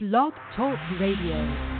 Blog Talk Radio.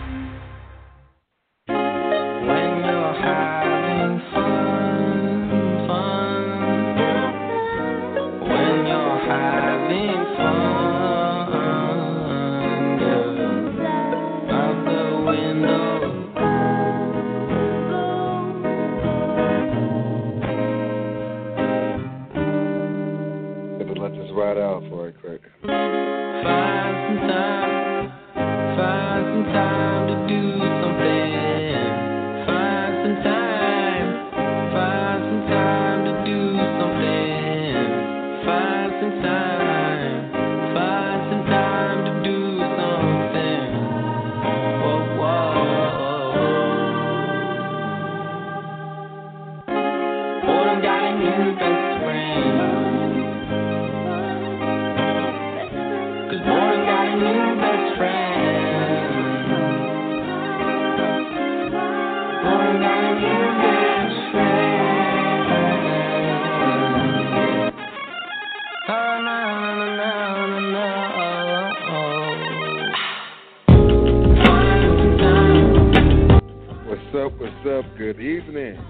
Good evening.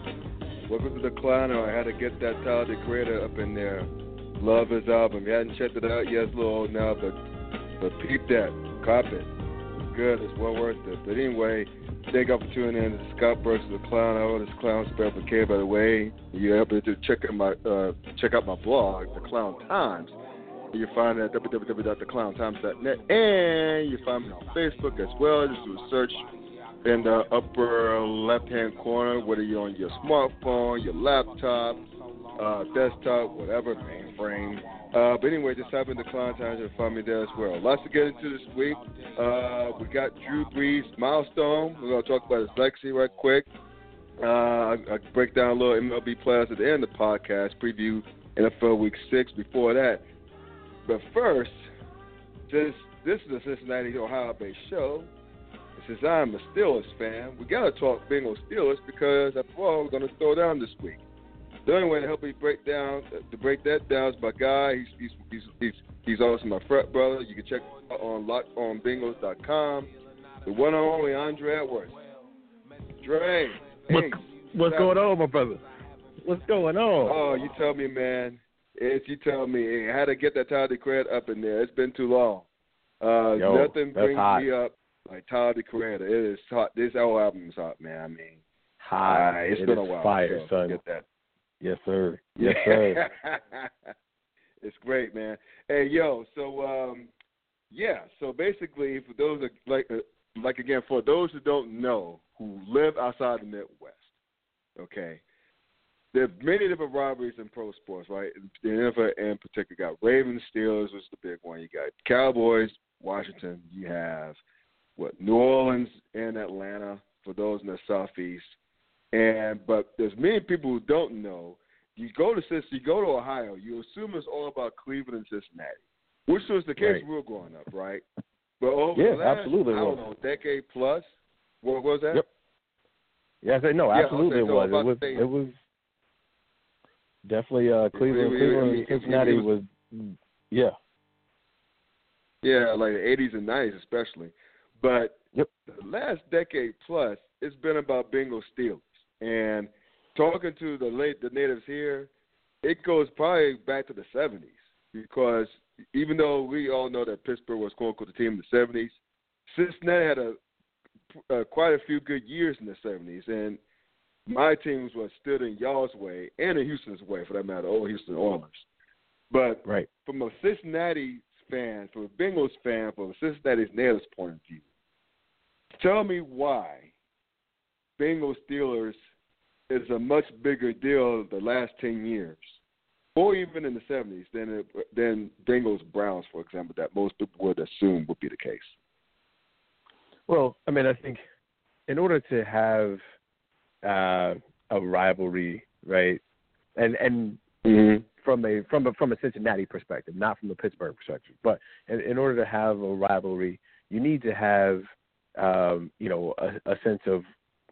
Welcome to the Decliner. I had to get that Tyler Creator up in there. Love his album. You hadn't checked it out yet. It's a little old now, but but peep that. Cop it. It's good. It's well worth it. But anyway, thank you for tuning in to Scott versus the Clown. I wrote this clown spelled with K, by the way. You're able to check out my uh, check out my blog, The Clown Times. You find it at www.theclowntimes.net, and you find me on Facebook as well. Just do a search in the upper left hand corner, whether you're on your smartphone, your laptop, uh, desktop, whatever, mainframe. Uh, but anyway, just type in the Clown Times and find me there as well. Lots to get into this week. Uh, we got Drew Brees milestone. We're going to talk about his legacy right quick. Uh, I, I break down a little MLB players at the end of the podcast, preview NFL Week 6 before that. But first, since this is a Cincinnati, Ohio based show, since I'm a Steelers fan, we got to talk Bengals Steelers because after all, we're going to throw down this week. The only way to help me break down to break that down is my guy. He's he's he's he's, he's also my frat brother. You can check him out on lockedonbengals.com. The one and only Andre Edwards. Dre, What, hey, what's up? going on, my brother? What's going on? Oh, you tell me, man. It's you tell me. Hey, I had to get that Tyler Creator up in there. It's been too long. Uh, Yo, nothing that's brings hot. me up like Tyler the Creator. It is hot. This whole album is hot, man. I mean, Hi, uh, it's it been a while. fire, so son. Get that. Yes, sir. Yes, sir. it's great, man. Hey, yo. So, um, yeah. So basically, for those that, like, uh, like again, for those who don't know, who live outside the Midwest, okay. There are many different rivalries in pro sports, right? The NFL in particular you got Ravens, Steelers which is the big one. You got Cowboys, Washington. You have what New Orleans and Atlanta for those in the Southeast. And but there's many people who don't know. You go to Cincinnati, you go to Ohio, you assume it's all about Cleveland and Cincinnati, which was the case Right. we were growing up, right? But over Yeah, the last, absolutely I don't know, decade plus. What was that? Yep. Yes, I know. Yeah, Absolutely, it was. It was. It was definitely uh, Cleveland. we- Cleveland, I and mean, it- Cincinnati it was. Yeah. Yeah, like the 80s and 90s especially. But Yep. the last decade plus, it's been about Bengal Steelers. And talking to the late the natives here, it goes probably back to the 70s because even though we all know that Pittsburgh was quote unquote the team in the 70s, Cincinnati had a uh, quite a few good years in the 70s, and my teams was stood in y'all's way and in Houston's way for that matter, old Houston Oilers. But Right. from a Cincinnati fan, from a Bengals fan, from a Cincinnati natives point of view, tell me why Bengals Steelers is a much bigger deal the last ten years, or even in the seventies than it, than Bengals Browns, for example, that most people would assume would be the case. Well, I mean, I think in order to have uh, a rivalry, right, and and Mm-hmm. From a from a from a Cincinnati perspective, not from a Pittsburgh perspective. But in, in order to have a rivalry, you need to have um, you know a, a sense of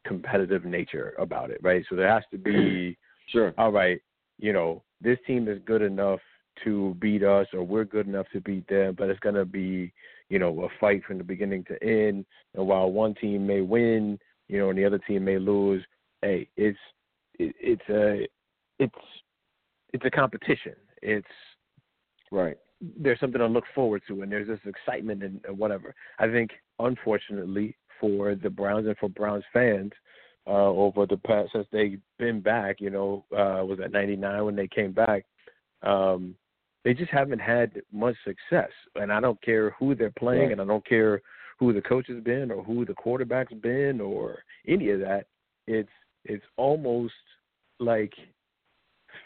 competitive nature about it, right? So there has to be Sure. all right, you know, this team is good enough to beat us or we're good enough to beat them, but it's going to be, you know, a fight from the beginning to end. And while one team may win, you know, and the other team may lose, hey, it's it, it's a it's it's a competition. It's Right. there's something to look forward to, and there's this excitement and, whatever. I think, unfortunately, for the Browns and for Browns fans, uh, over the past since they've been back, you know, uh, was at '99 when they came back. Um, they just haven't had much success, and I don't care who they're playing, Right. and I don't care who the coach has been or who the quarterback's been or any of that. It's it's almost like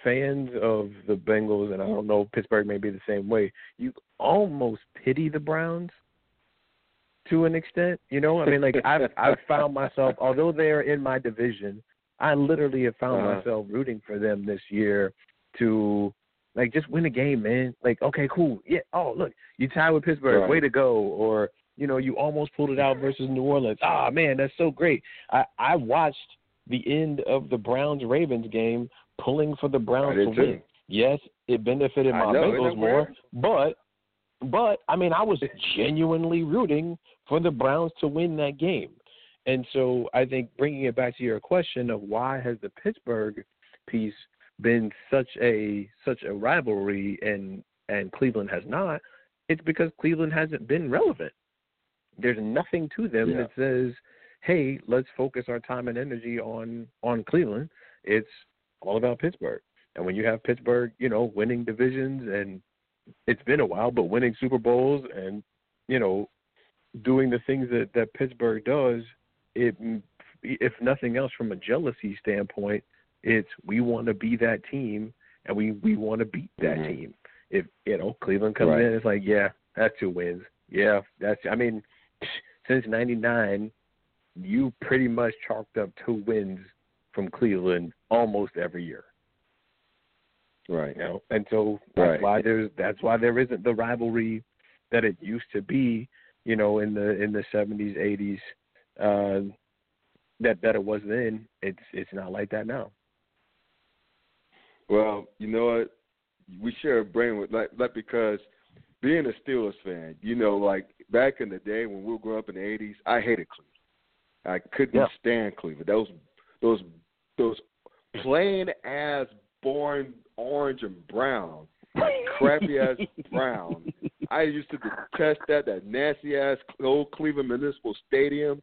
fans of the Bengals, and I don't know Pittsburgh may be the same way. You almost pity the Browns to an extent. You know, I mean, like I've I've found myself, although they are in my division, I literally have found Uh-huh. myself rooting for them this year to like just win a game, man. Like, okay, cool, yeah. Oh, look, you tied with Pittsburgh, Right. way to go. Or you know, you almost pulled it out versus New Orleans. Ah, man, that's so great. I I watched the end of the Browns Ravens game, pulling for the Browns to too. win. Yes, it benefited my know, Bengals more, but but I mean, I was genuinely rooting for the Browns to win that game. And so I think bringing it back to your question of why has the Pittsburgh piece been such a such a rivalry and and Cleveland has not, it's because Cleveland hasn't been relevant. There's nothing to them Yeah. that says, "Hey, let's focus our time and energy on on Cleveland." It's all about Pittsburgh. And when you have Pittsburgh, you know, winning divisions and it's been a while, but winning Super Bowls and you know, doing the things that that Pittsburgh does, it if nothing else from a jealousy standpoint, it's we want to be that team and we we want to beat that Mhm. team. If you know Cleveland comes Right. in, it's like yeah, that's two wins. Yeah, that's I mean, since '99, you pretty much chalked up two wins from Cleveland almost every year. Right. You know, and so that's Right. why there's that's why there isn't the rivalry that it used to be. You know, in the in the '70s, '80s, uh, that that it was then. It's it's not like that now. Well, you know what? We share a brain with like, like because being a Steelers fan, you know, like back in the day when we grew up in the eighties, I hated Cleveland. I couldn't Yeah. stand Cleveland. Those those those plain ass born orange and brown, crappy ass brown. I used to detest that that nasty ass old Cleveland Municipal Stadium.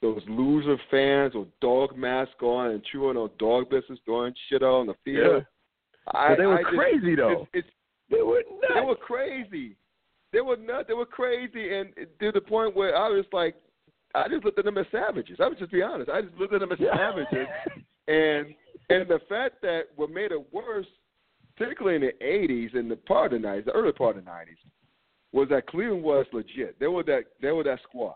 Those loser fans with dog mask on and chewing on dog biscuits, throwing shit out on the field. I, but they were I just- crazy though. It's, it's they were they were crazy. They were nuts. They were crazy, and to the point where I was like, I just looked at them as savages. I would just be honest. I just looked at them as savages, and and the fact that what made it worse, particularly in the '80s and the part of the '90s, the early part of the '90s, was that Cleveland was legit. They were that. They were that squad,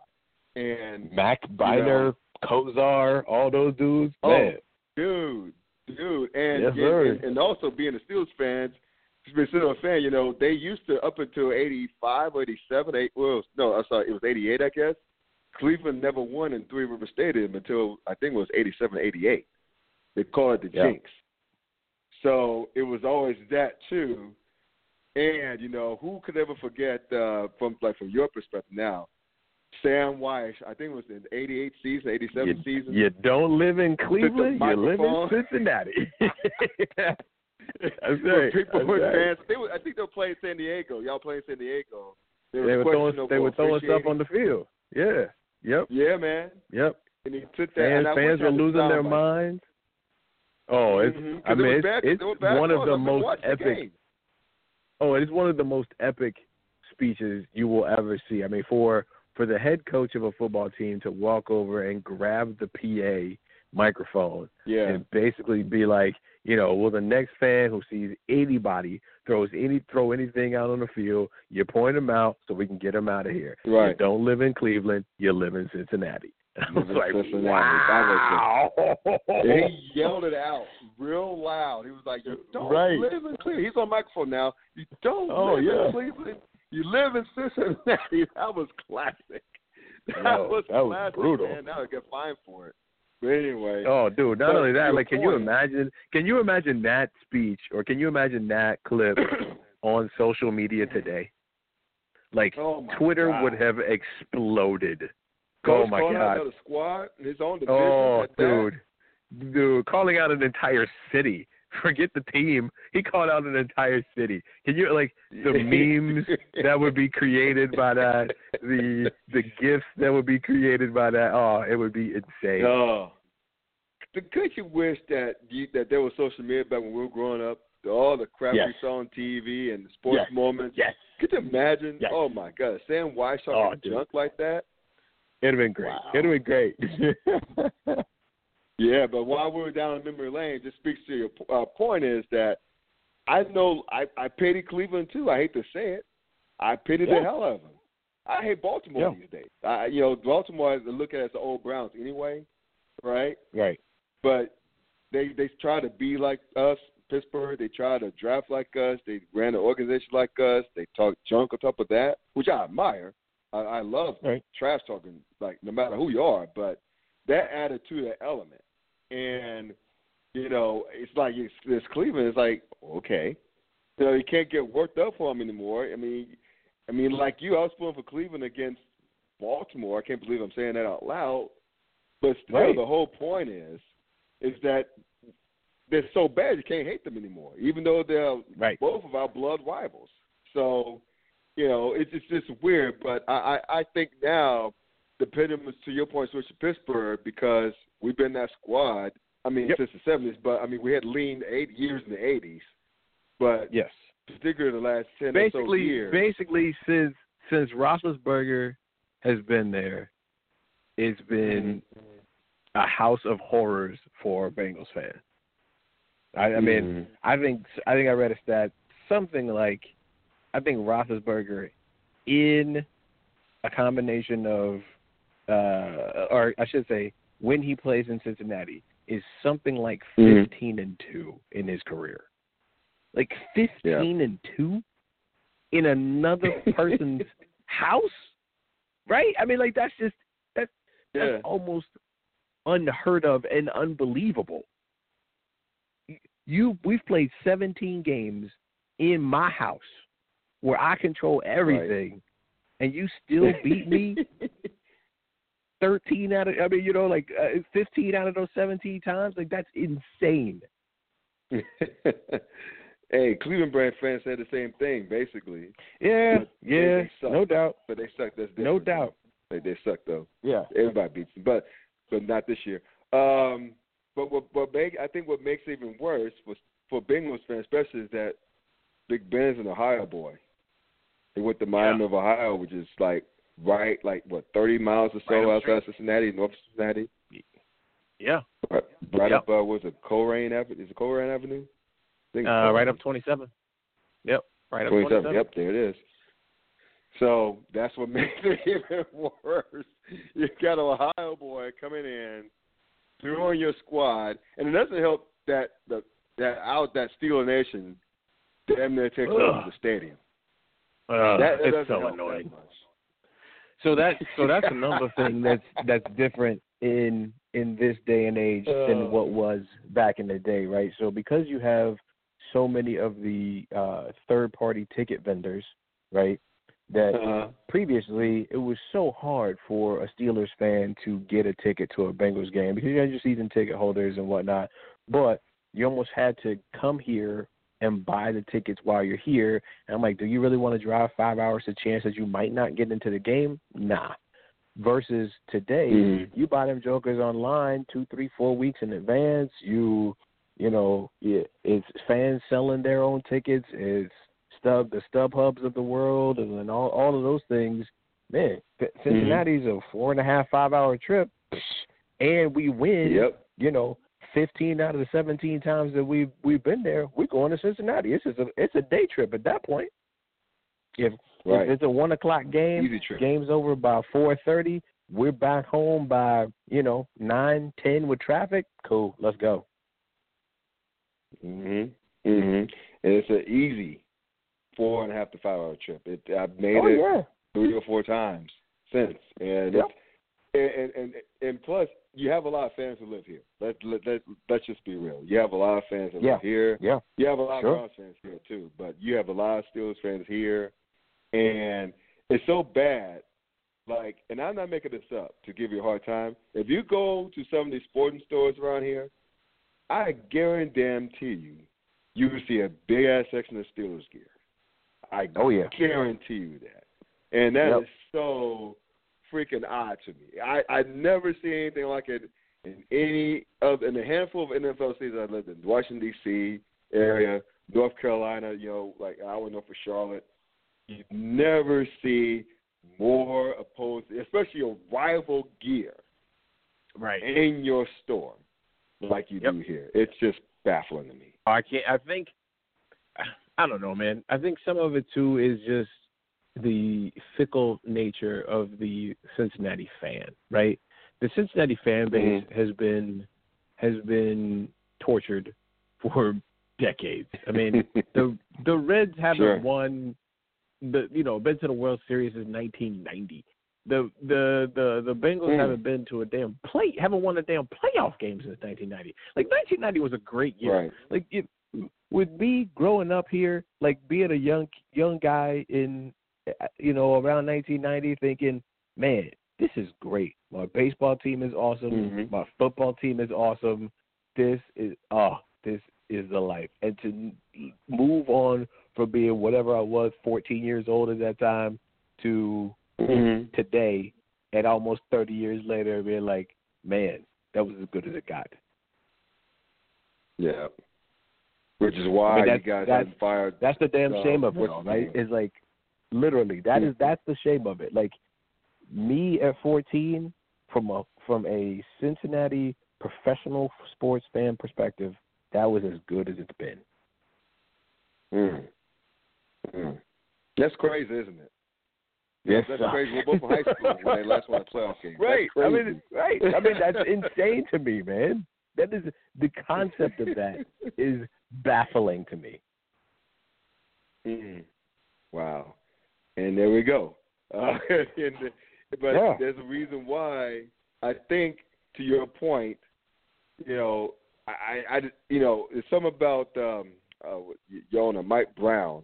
and Mack Byner, Kosar, all those dudes. Oh, man. dude, dude, and Yes, and, and also being a Steelers fans, just being a Steelers fan, you know, they used to up until '85 or '87, eight, well, no, I'm sorry, it was '88, I guess. Cleveland never won in Three River Stadium until I think it was '87, '88. They call it the Yeah. Jinx. So it was always that too. And you know, who could ever forget uh, from like from your perspective now? Sam Wyche, I think it was in the '88 season, '87 You, season. you don't live in Cleveland, you live in. Cincinnati. That's Where right. people That's were right. fans. They were, I think they were playing San Diego. Y'all playing San Diego. They were throwing they were throwing stuff on the field. Yeah. Yep. Yeah, man. Yep. And he took that. Fans fans were losing their like- minds. Oh, it's Mhm, 'cause I mean it's, bad- it's it was one of the most watch the epic. Oh, it's one of the most epic speeches you will ever see. I mean, for for the head coach of a football team to walk over and grab the PA microphone Yeah. and basically be like, you know, well, the next fan who sees anybody throws any throw anything out on the field, you point them out so we can get them out of here. You Right. don't live in Cleveland, you live in Cincinnati. I was like, Cincinnati. wow. He yelled it out real loud. He was like, "You don't Right. live in Cleveland." He's on microphone now. You don't Oh, live yeah. in Cleveland. You live in Cincinnati. That was classic. That No, was that was classic, brutal. Man. Now I get fined for it. But anyway. Oh, dude! Not only that, like, can you imagine? Can you imagine that speech, or can you imagine that clip on social media today? like Oh Twitter God. would have exploded. Coach oh my god. squad his own division. Oh, at that? dude, dude, calling out an entire city. Forget the team. He called out an entire city. Can you like the memes that would be created by that? The the gifts that would be created by that. Oh, it would be insane. Oh. But Could you wish that you, that there was social media back when we were growing up? All the crap Yes. we saw on TV and the sports Yes. moments. Yes, Could you imagine? Yes. Oh my God, Sam Weishaupt Oh, junk like that? it'd have been great. Wow. It'd have been great. Yeah, but while we were down memory lane, just speaks to your uh, point is that I know I, I pity Cleveland too. I hate to say it. I pity Yeah. the hell out of them. I hate Baltimore Yeah. these days. I, you know, Baltimore I look at it as the old Browns anyway, right? right. But they they try to be like us, Pittsburgh. They try to draft like us. They ran an organization like us. They talk junk on top of that, which I admire. I, I love Right. trash talking, like no matter who you are. But that added to that element, and you know, it's like it's, it's Cleveland. It's like okay, you know, you can't get worked up for them anymore. I mean, I mean, like you, I was pulling for Cleveland against Baltimore. I can't believe I'm saying that out loud. But still, Right. the whole point is, is that they're so bad you can't hate them anymore, even though they're Right. both of our blood rivals. So, you know, it's it's just weird. But I I, I think now the pendulum to your point switch to Pittsburgh because we've been that squad. I mean, Yep. since the seventies, but I mean, we had lean eight years in the eighties, but Yes. particularly the last ten or so basically, years. basically, since since Roethlisberger has been there, it's been a house of horrors for Bengals fans. I, I mean, Mhm. I think I think I read a stat something like I think Roethlisberger in a combination of uh or I should say when he plays in Cincinnati is something like Mhm. 15 and 2 in his career. Like 15 and 2 in another person's house? Right? I mean like that's just that's yeah, that's almost unheard of and unbelievable. You we've played 17 games in my house where I control everything and you still beat me 13 out of I mean you know like uh, 15 out of those 17 times like that's insane. hey, Cleveland brand fans said the same thing basically, Yeah, they- yeah, they suck. no doubt. but they suck. That's No doubt. They they suck though. Yeah. Everybody beats them, but but not this year. Um, but what what make I think what makes it even worse was for Bengals fans, especially, is that Big Ben's an Ohio boy. He went to Miami of Ohio, which is like right, like what thirty miles or so Right outside Cincinnati, North of Cincinnati. Yeah. Right, right Yep. up uh, was it Colerain Avenue? Is it Colerain Avenue? I think Uh, right up 27. Yep. Right up 27. 27. Yep, there it is. So that's what makes it even worse. You got an Ohio boy coming in, throwing your squad, and it doesn't help that the that out that Steeler Nation damn near takes over the stadium. Uh, that, that it's so annoying. So that so that's another thing that's that's different in in this day and age Uh. than what was back in the day, right? So because you have so many of the uh third party ticket vendors, right? That Uh-huh. previously it was so hard for a Steelers fan to get a ticket to a Bengals game because you had your season ticket holders and whatnot. But you almost had to come here and buy the tickets while you're here. And I'm like, do you really want to drive five hours to chance that you might not get into the game? Nah. Versus today, Mhm. you buy them jokers online two, three, four weeks in advance. You, you know, yeah, it's fans selling their own tickets. It's stub the StubHubs of the world, and all all of those things. Man, C- Cincinnati's a four and a half, five hour trip, and we win Yep. you know, 15 out of the 17 times that we've we've been there, we're going to Cincinnati. It's just a it's a day trip at that point. If, Right. if it's a one o'clock game, game's over by 4:30. We're back home by you know nine, ten with traffic. Cool, let's go. Mhm. Mhm. And it's an easy four and a half to five hour trip. It I've made oh it yeah, three or four times since, and Yep. it's, and, and and plus you have a lot of fans who live here. Let let, let let's just be real. You have a lot of fans that Yeah. live here. yeah, You have a lot Sure. of Browns fans here too, but you have a lot of Steelers fans here, and it's so bad. Like, and I'm not making this up to give you a hard time. If you go to some of these sporting stores around here, I guarantee you, you will see a big ass section of Steelers gear. I Oh, yeah. guarantee you that, and that is Yep. so freaking odd to me. I I never see anything like it in any of in a handful of NFL cities I lived in, Washington D.C. area, North Carolina, you know, like I would know for Charlotte. You never see more opposed, especially your rival gear Right. in your store like you Yep. do here. It's just baffling to me. I can't. I think. I don't know, man. I think some of it too is just the fickle nature of the Cincinnati fan, right? The Cincinnati fan base has been has been tortured for decades. I mean, the the Reds haven't Sure. won the you know been to the World Series since 1990. The the the the Bengals Mm. haven't been to a damn play haven't won a damn playoff game since 1990. Like 1990 was a great year. Right. Like it, with me growing up here, like being a young young guy in you know around 1990, thinking, man, this is great. My baseball team is awesome. Mhm. My football team is awesome. This is oh, this is the life. And to move on from being whatever I was, 14 years old at that time, to Mm-hmm. today, and almost 30 years later, being like, man, that was as good as it got. Yeah. Which is why I mean, you guys that's- fired. That's the damn Uh, shame of it, all, right? Is like literally that Yeah. is that's the shame of it. Like me at 14, from a from a Cincinnati professional sports fan perspective, that was as good as it's been. Mm. Mm. That's crazy, isn't it? Yes, That's sir. crazy. We're both from high school when they last won a playoff game. Right. That's I mean, right. I mean, that's insane to me, man. That is the concept of that is baffling to me. Mm. Wow. And there we go. Uh, and, but Yeah. there's a reason why I think, to your point, you know, I, I, I you know, it's something about um, uh, Yona, Mike Brown.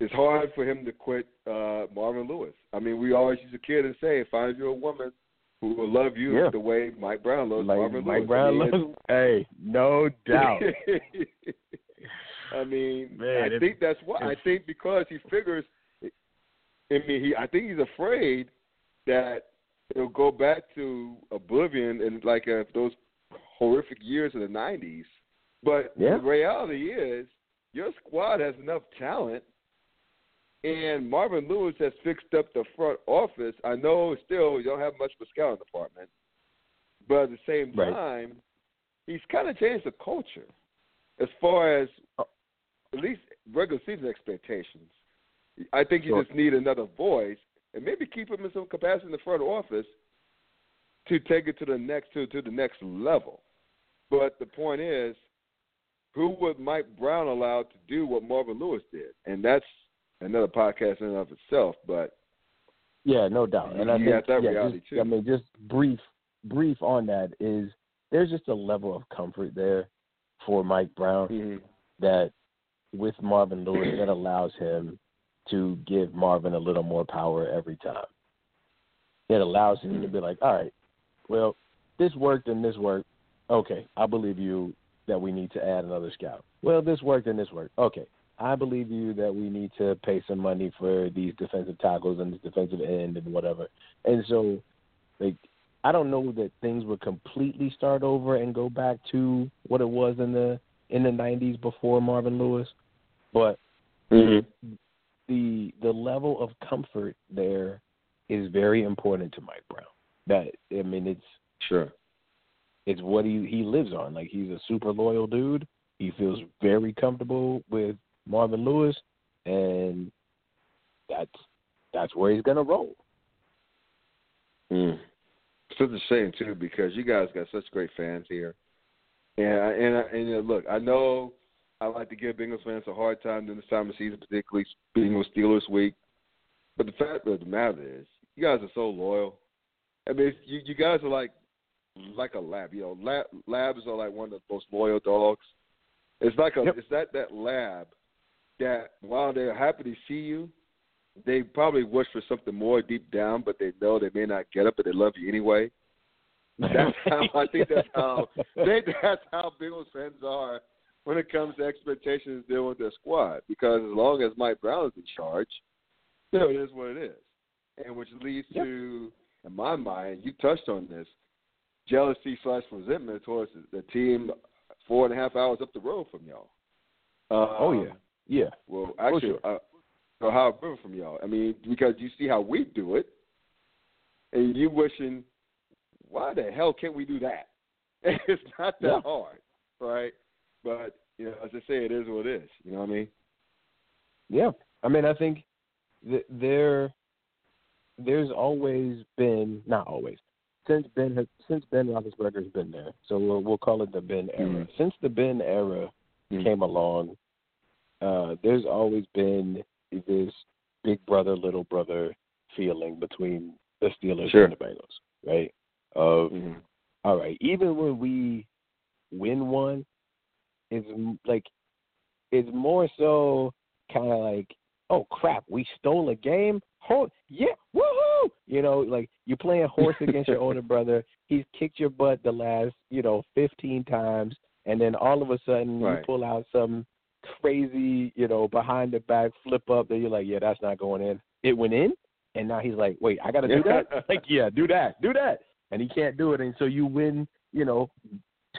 It's hard for him to quit uh, Marvin Lewis. I mean, we always used to kid and say, find you a woman who will love you Yeah. the way Mike Brown loves Like Marvin Mike Lewis. Brown I mean, it's- loves. Hey, no doubt. I mean, Man, I think that's why. I think because he figures. I mean, he. I think he's afraid that it'll go back to oblivion and like uh, those horrific years of the '90s. But Yeah. the reality is, your squad has enough talent, and Marvin Lewis has fixed up the front office. I know still you don't have much of a scouting department, but at the same Right. time, he's kind of changed the culture as far as Oh. at least regular season expectations. I think you Sure. just need another voice and maybe keep him in some capacity in the front office to take it to the next to, to the next level. But the point is, who would Mike Brown allow to do what Marvin Lewis did? And that's another podcast in and of itself. But Yeah, no doubt. And I think yeah, just. I mean, just brief, brief on that is there's just a level of comfort there for Mike Brown mm-hmm. that with Marvin Lewis that allows him to give Marvin a little more power every time. It allows him to be like, all right, well, this worked and this worked. Okay, I believe you that we need to add another scout. Well, this worked and this worked. Okay, I believe you that we need to pay some money for these defensive tackles and this defensive end and whatever. And so, like, I don't know that things would completely start over and go back to what it was in the in the '90s before Marvin Lewis, but mm-hmm. The the level of comfort there is very important to Mike Brown. That I mean, it's sure. it's what he he lives on. Like he's a super loyal dude. He feels very comfortable with Marvin Lewis, and that's that's where he's gonna roll. Mm. It's such a shame too because you guys got such great fans here, and I- and I- and uh, look, I know I like to give Bengals fans a hard time during this time of season, particularly Bengals Steelers week. But the fact of the matter is, you guys are so loyal. I mean, you you guys are like like a lab. You know, lab, labs are like one of the most loyal dogs. It's like a Yep. it's that that lab that while they're happy to see you, they probably wish for something more deep down, but they know they may not get it, but they love you anyway. That's how I think that's how they, that's how Bengals fans are when it comes to expectations dealing with their squad. Because as long as Mike Brown is in charge, you know, it is what it is. And which leads Yep. to in my mind, you touched on this, jealousy slash resentment towards the team four and a half hours up the road from y'all. Um, oh yeah, yeah. Well, actually, sure. uh, Ohio River from y'all. I mean, because you see how we do it, and you wishing, why the hell can't we do that? it's not that Yeah. hard, right? But you know, as I say, it is what it is. You know what I mean? Yeah, I mean, I think th- there, there's always been not always since Ben has, since Ben Roethlisberger's been there. So we'll we'll call it the Ben era. Mhm. Since the Ben era Mhm. came along, uh, there's always been this big brother little brother feeling between the Steelers Sure. and the Bengals, right? Of Mhm. all right, even when we win one, it's m- like it's more so kind of like, oh crap, we stole a game. Ho- yeah, woohoo! You know, like you're playing horse against your older brother. He's kicked your butt the last, you know, 15 times, and then all of a sudden Right. you pull out some crazy, you know, behind the back flip up that you're like, yeah, that's not going in. It went in, and now he's like, wait, I got to do that. like, yeah, do that, do that, and he can't do it, and so you win, you know,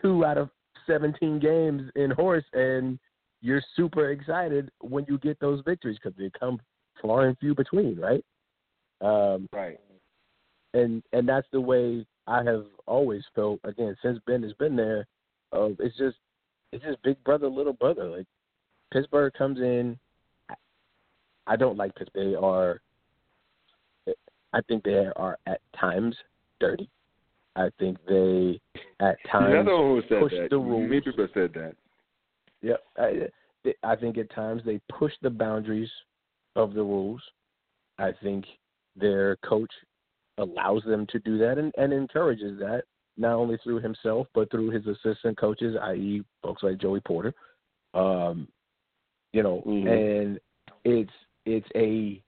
two out of 17 games in horse, and you're super excited when you get those victories because they come far and few between, right? Um, Right. and and that's the way I have always felt. Again, since Ben has been there, uh, it's just it's just big brother, little brother. Like Pittsburgh comes in. I- don't like Pittsburgh. They are. I think they are at times dirty. I think they at times one who said push that. the Many rules. people said that. Yeah, I, I think at times they push the boundaries of the rules. I think their coach allows them to do that and, and encourages that, not only through himself but through his assistant coaches, i.e., folks like Joey Porter. Um, you know, Mhm. and it's it's a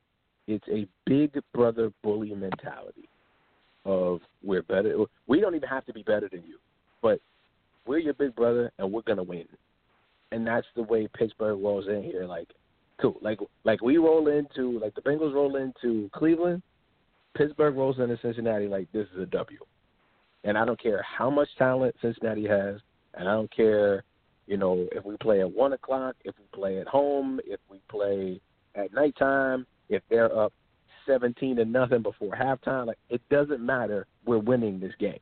it's a big brother bully mentality of we're better. We don't even have to be better than you, but we're your big brother and we're gonna win and that's the way Pittsburgh rolls in here. Like, cool. Like, like we roll into like the Bengals roll into Cleveland. Pittsburgh rolls into Cincinnati like this is a W. And I don't care how much talent Cincinnati has, and I don't care, you know, if we play at one o'clock, if we play at home, if we play at nighttime, if they're up seventeen to nothing before halftime, like it doesn't matter. We're winning this game.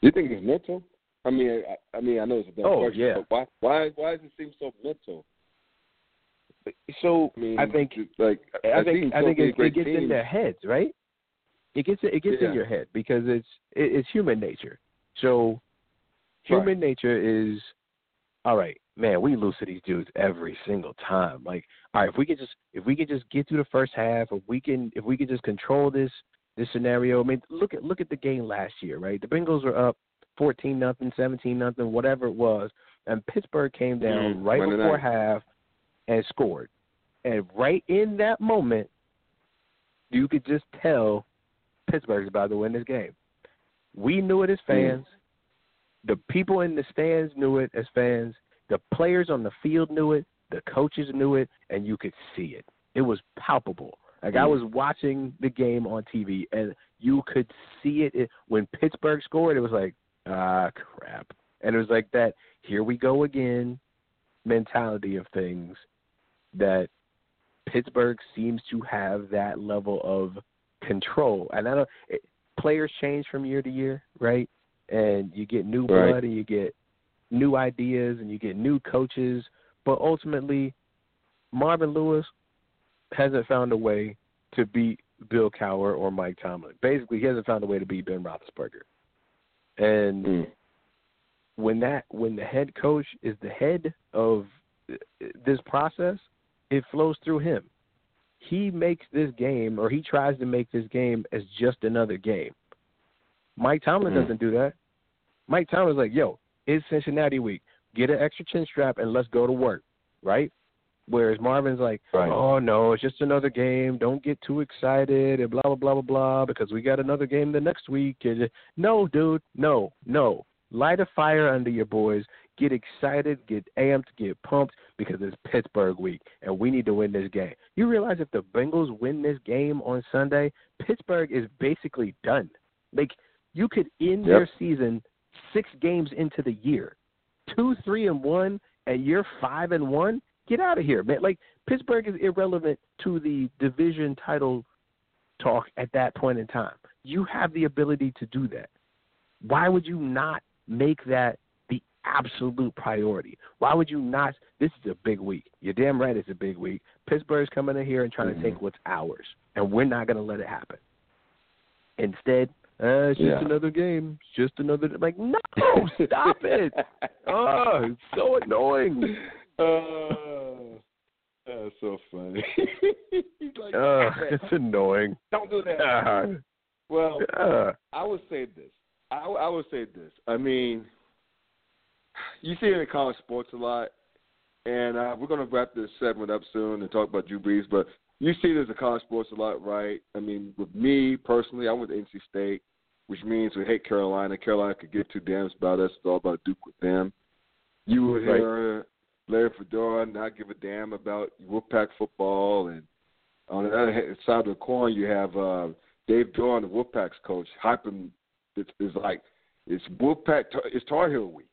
You think it's mental? I mean, I, I mean, I know it's a dumb Oh, question, yeah. but why, why, why does it seem so mental? So I mean, I think like I I've think I think it, it gets in their heads, right? It gets it gets Yeah. in your head because it's it, it's human nature. So human nature is all right, man. We lose to these dudes every single time. Like, all right, if we could just if we could just get through the first half, if we can if we could just control this this scenario. I mean, look at look at the game last year, right? The Bengals were up fourteen nothing, seventeen nothing, whatever it was, and Pittsburgh came down Mhm, right before half and scored. And right in that moment, you could just tell Pittsburgh's about to win this game. We knew it as fans. The people in the stands knew it as fans. The players on the field knew it. The coaches knew it, and you could see it. It was palpable. Like I Mm. was watching the game on TV, and you could see it. it. When Pittsburgh scored, it was like, ah, crap. And it was like that. Here we go again mentality of things that Pittsburgh seems to have that level of control. And I don't it, players change from year to year, right? And you get new Right. blood and you get new ideas and you get new coaches, but ultimately Marvin Lewis hasn't found a way to beat Bill Cowher or Mike Tomlin. Basically, he hasn't found a way to beat Ben Roethlisberger. And Mm. when that when the head coach is the head of this process, it flows through him. He makes this game, or he tries to make this game as just another game. Mike Tomlin Mhm. doesn't do that. Mike Tomlin's like, "Yo, it's Cincinnati week. Get an extra chin strap and let's go to work." Right? Whereas Marvin's like, Right. oh no, it's just another game. Don't get too excited and blah blah blah blah blah because we got another game the next week. And no, dude, no, no. Light a fire under your boys. Get excited, get amped, get pumped because it's Pittsburgh week and we need to win this game. You realize if the Bengals win this game on Sunday, Pittsburgh is basically done. Like you could end Yep. their season six games into the year, two, three, and one, and you're five and one. Get out of here, man! Like Pittsburgh is irrelevant to the division title talk at that point in time. You have the ability to do that. Why would you not make that the absolute priority? Why would you not? This is a big week. You're damn right it's a big week. Pittsburgh's coming in here and trying to mm-hmm. take what's ours, and we're not going to let it happen. Instead, uh, it's just Yeah. another game. It's just another. Like, no, stop it. Oh, it's so annoying. Uh, that's so funny. Like, Uh, it's annoying. don't do that. Uh, Well, uh, I would say this. I, I would say this. I mean, you see it in college sports a lot, and uh, we're going to wrap this segment up soon and talk about Drew Brees. But you see this in college sports a lot, right? I mean, with me personally, I went to NC State, which means we hate Carolina. Carolina could get too damn about us. It's all about Duke with them. You would Right. hear Larry Fedora not give a damn about Wolfpack football, and on the other side of the coin, you have uh, Dave Doeren, the Wolfpack's coach, hyping. It's, it's like it's Wolfpack. It's Tar Heel week.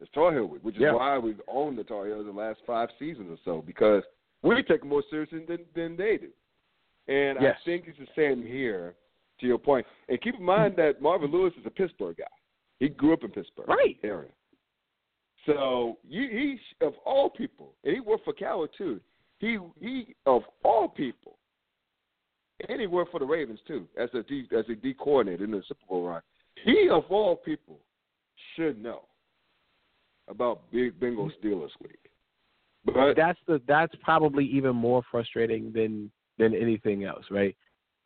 It's Tar Heel week, which is Yeah. why we've owned the Tar Heels the last five seasons or so because we take them more seriously than than they do. And Yes. I think it's the same here. To your point, and keep in mind that Marvin Lewis is a Pittsburgh guy. He grew up in Pittsburgh Right. area. So you, he of all people, and he worked for Cowher too. He he of all people, and he worked for the Ravens too as a D, as a D coordinator in the Super Bowl run. He of all people should know about Big Bengal Steelers week. But that's the that's probably even more frustrating than than anything else, right?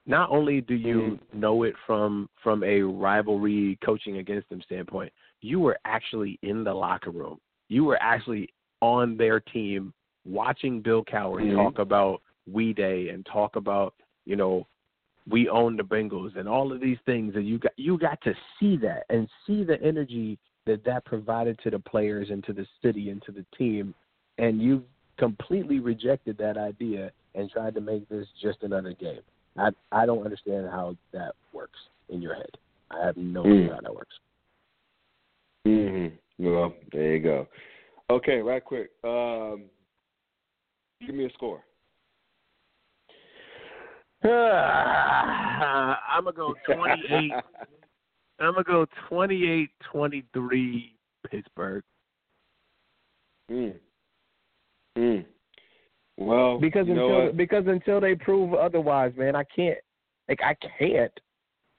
Not only do you know it from from a rivalry coaching against them standpoint, you were actually in the locker room. You were actually on their team watching Bill Cowher Mhm. talk about We Day and talk about, you know, we own the Bengals and all of these things and you got you got to see that and see the energy that that provided to the players and to the city and to the team and you completely rejected that idea and tried to make this just another game. I I don't understand how that works in your head. I have no Mm. idea how that works. hmm well, there you go. Okay, right quick. Um, give me a score. I'm gonna go 28. I'm gonna go 28-23 Pittsburgh Mm. Mm. Well, because until because until they prove otherwise, man, I can't like I can't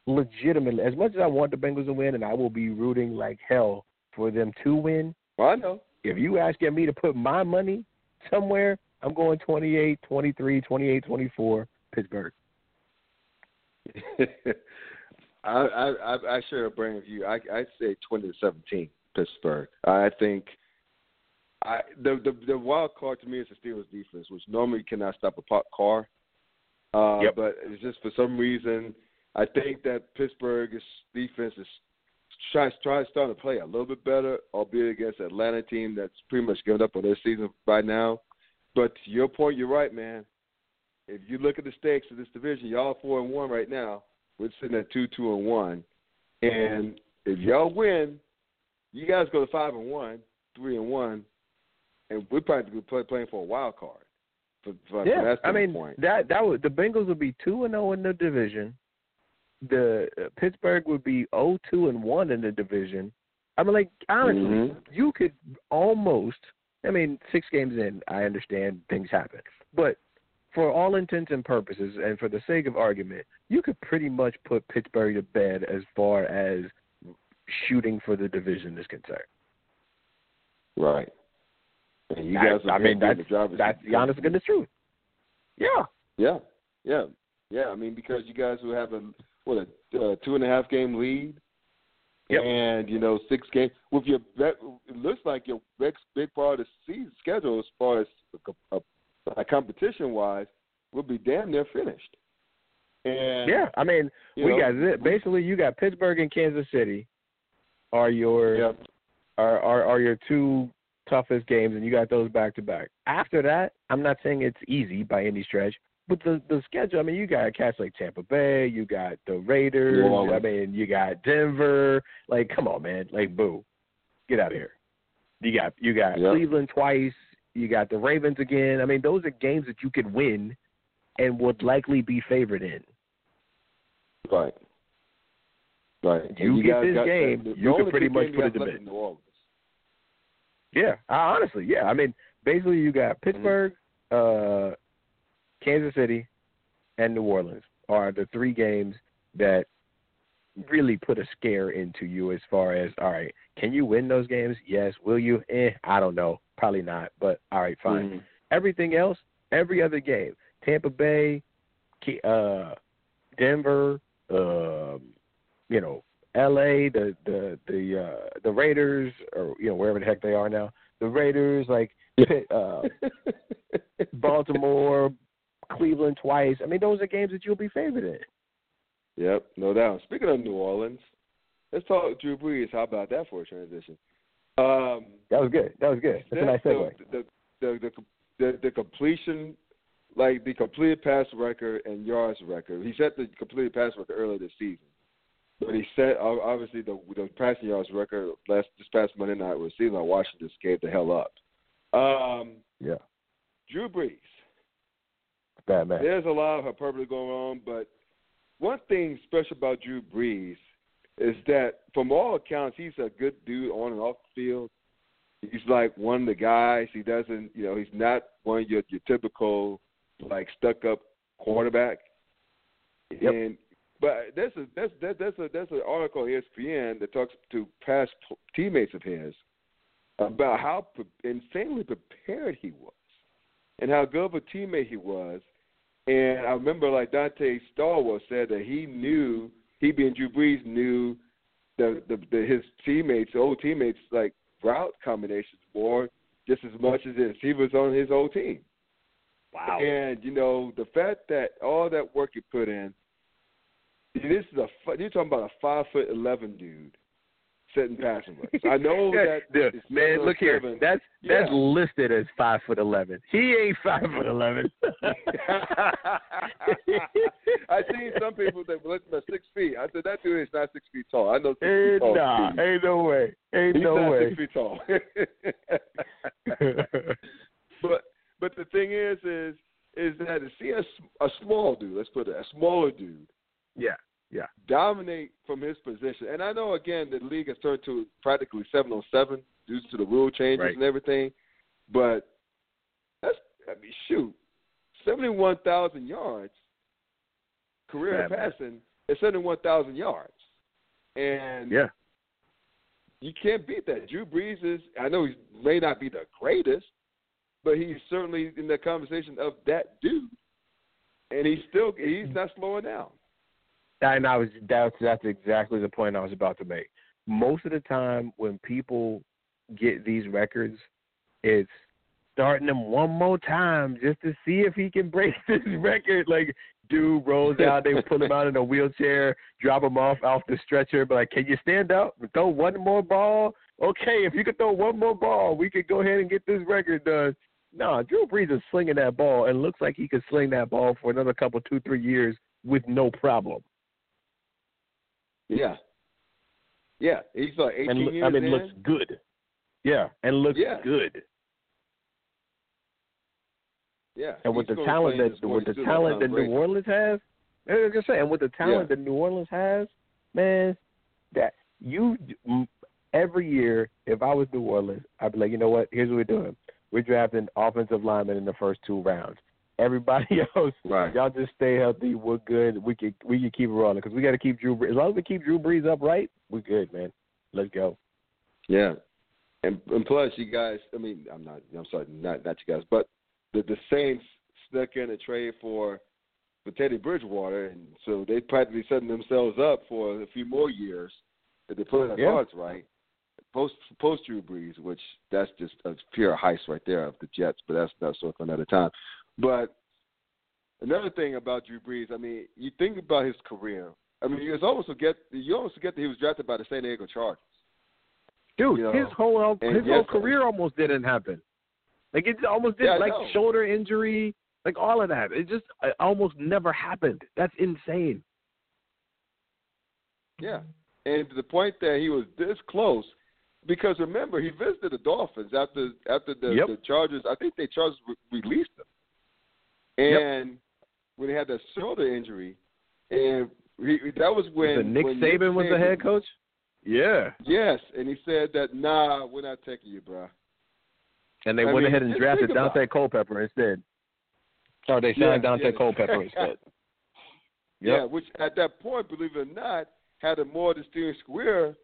legitimately as much as I want the Bengals to win and I will be rooting like hell for them to win. Well, I know. if you asking me to put my money somewhere, I'm going 28, 23, 28, 24, Pittsburgh. I, I I I share a brain with you. I I'd say twenty to seventeen Pittsburgh. I think I the the the wild card to me is the Steelers defense, which normally cannot stop a pop car. Uh, Yep. But it's just for some reason, I think that Pittsburgh's defense is trying trying starting to play a little bit better, albeit against an Atlanta team that's pretty much given up on their season right now. But to your point, you're right, man. If you look at the stakes of this division, y'all four and one right now. We're sitting at two, two and one, and if y'all win, you guys go to five and one, three and one, and we're probably play, playing for a wild card. For, for, yeah, that I mean standpoint. that that would the Bengals would be two and zero in the division. The uh, Pittsburgh would be oh two and one in the division. I mean, like honestly, Mhm. you could almost. I mean, six games in, I understand things happen, but for all intents and purposes, and for the sake of argument, you could pretty much put Pittsburgh to bed as far as shooting for the division is concerned. right. And you That- guys I mean, gonna be in that's the that's the honest goodness truth. Yeah, Yeah, yeah, yeah. I mean, because you guys will have a what a uh, two and a half game lead, Yep. and you know six games with your. It looks like your next big part of the season schedule as far as a, a like competition wise, we'll be damn near finished. And Yeah, I mean, we know, got basically you got Pittsburgh and Kansas City are your Yep. are, are are your two toughest games, and you got those back to back. After that, I'm not saying it's easy by any stretch, but the the schedule. I mean, you got cats like Tampa Bay, you got the Raiders. I mean, you got Denver. Like, come on, man. Like, boo, get out of here. You got you got Yep. Cleveland twice. You got the Ravens again. I mean, those are games that you could win, and would likely be favored in. Right. Right. And You get this got- game, you can pretty much put it to bed. left in New Orleans. Yeah, uh, honestly, yeah. I mean, basically, you got Pittsburgh, uh, Kansas City, and New Orleans are the three games that really put a scare into you as far as all right, can you win those games? Yes. Will you? Eh, I don't know. Probably not. But all right, fine. Mhm. Everything else, every other game, Tampa Bay, uh, Denver, um, you know, L.A., the the the uh, the Raiders, or you know wherever the heck they are now, the Raiders, like Pitt, uh, Baltimore, Cleveland twice. I mean, those are games that you'll be favored in. Yep, no doubt. Speaking of New Orleans, let's talk Drew Brees. How about that for a transition? Um, That was good. That was good. That's a nice the, segue. the, the, the, the, the completion, like the completed pass record and yards record. He set the completed pass record earlier this season, but he ob- obviously the the passing yards record last this past Monday night was season on Washington gave the hell up. Um, Yeah, Drew Brees. bad man. There's a lot of hyperbole going on, but one thing special about Drew Brees is that, from all accounts, he's a good dude on and off the field. He's like one of the guys. He doesn't, you know, he's not one of your your typical like stuck up quarterback. Yep. And but there's a there's there's there's a there's an article on ESPN that talks to past teammates of his about how pre- insanely prepared he was and how good of a teammate he was. And I remember like Dante Stallworth said that he knew he being Drew Brees knew the the, the his teammates, old teammates, like route combinations more just as much as this. He was on his old team. Wow. And you know the fact that all that work he put in. This is a you're talking about a five foot eleven dude setting passing records. I know that Dude, man, look here. seven. That's that's Yeah. listed as five foot eleven. He ain't five foot eleven. I seen some people that were looking at six feet. I said that dude is not six feet tall. I know six Ain't feet tall. nah, dude. ain't no way. Ain't He's no not way. six feet tall. but but the thing is is is that to see a, a small dude, let's put it, a smaller dude, yeah, yeah. dominate from his position. And I know again the league has turned to practically seven on seven due to the rule changes Right. and everything. But that's I mean shoot, seventy one thousand yards career Bad, man. passing is seventy one thousand yards. And Yeah. you can't beat that. Drew Brees is I know he may not be the greatest, but he's certainly in the conversation of that dude. And he's still he's not slowing down. And I was that's that's exactly the point I was about to make. Most of the time when people get these records, it's starting them one more time just to see if he can break this record. Like dude rolls out, they pull him out in a wheelchair, drop him off off the stretcher, but like, can you stand up throw one more ball? Okay, if you could throw one more ball, we could go ahead and get this record done. No, Drew Brees is slinging that ball and looks like he could sling that ball for another couple, two, three years with no problem. Yeah. Yeah. He's like eighteen and lo- years I mean, in. looks good. Yeah, and looks Yeah. good. yeah. And with the talent that with the talent that New Orleans has, like I said, and with the talent Yeah. that New Orleans has, man, that you every year, if I was New Orleans, I'd be like, you know what? Here's what we're doing. We're drafting offensive linemen in the first two rounds. Everybody else, Right. y'all just stay healthy. We're good. We can we can keep it rolling because we got to keep Drew. Brees. As long as we keep Drew Brees upright, we're good, man. Let's go. Yeah. And and plus you guys I mean, I'm not I'm sorry, not not you guys, but the the Saints snuck in a trade for for Teddy Bridgewater and so they practically setting themselves up for a few more years if they put their Yeah. cards right post post Drew Brees, which that's just a pure heist right there of the Jets. But that's that's sort of another time. But another thing about Drew Brees, I mean, you think about his career. I mean, you almost forget you almost forget that he was drafted by the San Diego Chargers. Dude, You know, his whole and his yes, whole career almost didn't happen. Like it almost did, Yeah, like shoulder injury, like all of that. It just it almost never happened. That's insane. Yeah, and to the point that he was this close, because remember he visited the Dolphins after after the, Yep. the Chargers. I think they Chargers re- released him, Yep. and when he had that shoulder injury, and he, that was when Was Nick when Saban was the head coach. Yeah, Yes, and he said that nah, we're not taking you, bro. and they I went mean, ahead and drafted Daunte Culpepper instead. Or they Yeah, signed Daunte yeah. Culpepper instead. Yeah, which at that point, believe it or not, had a more distinguished career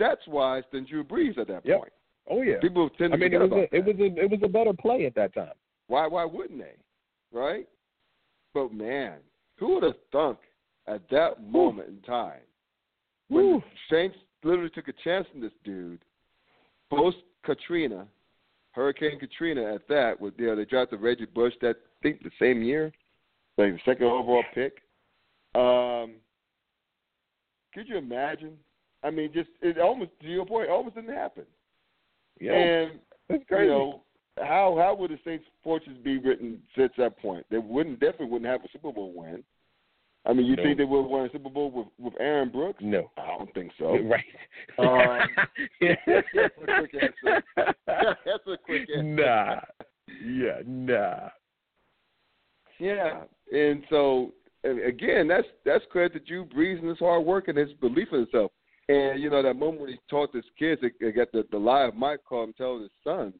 stats wise than Drew Brees at that Yep. point. Oh yeah. People tend to I mean, it was a, it was a it was a better play at that time. Why why wouldn't they? Right? But man, who would have thunk at that moment in time when Woo. Saints literally took a chance on this dude, post Katrina, Hurricane Katrina at that, with you know, they drafted Reggie Bush that I think the same year, like the second overall pick. Um could you imagine? I mean, just it almost to your point, it almost didn't happen. Yeah, And that's you crazy. know, how how would the Saints' fortunes be written since that point? They wouldn't definitely wouldn't have a Super Bowl win. I mean, you No. think they would have won a Super Bowl with with Aaron Brooks? no, I don't think so. right. Um, that's a quick answer. That's a quick answer. Nah, yeah, nah. Yeah, and so and again, that's that's credit to Drew Brees and his hard work and his belief in himself. And you know that moment when he taught his kids, they, they got the the live mic call him telling his sons,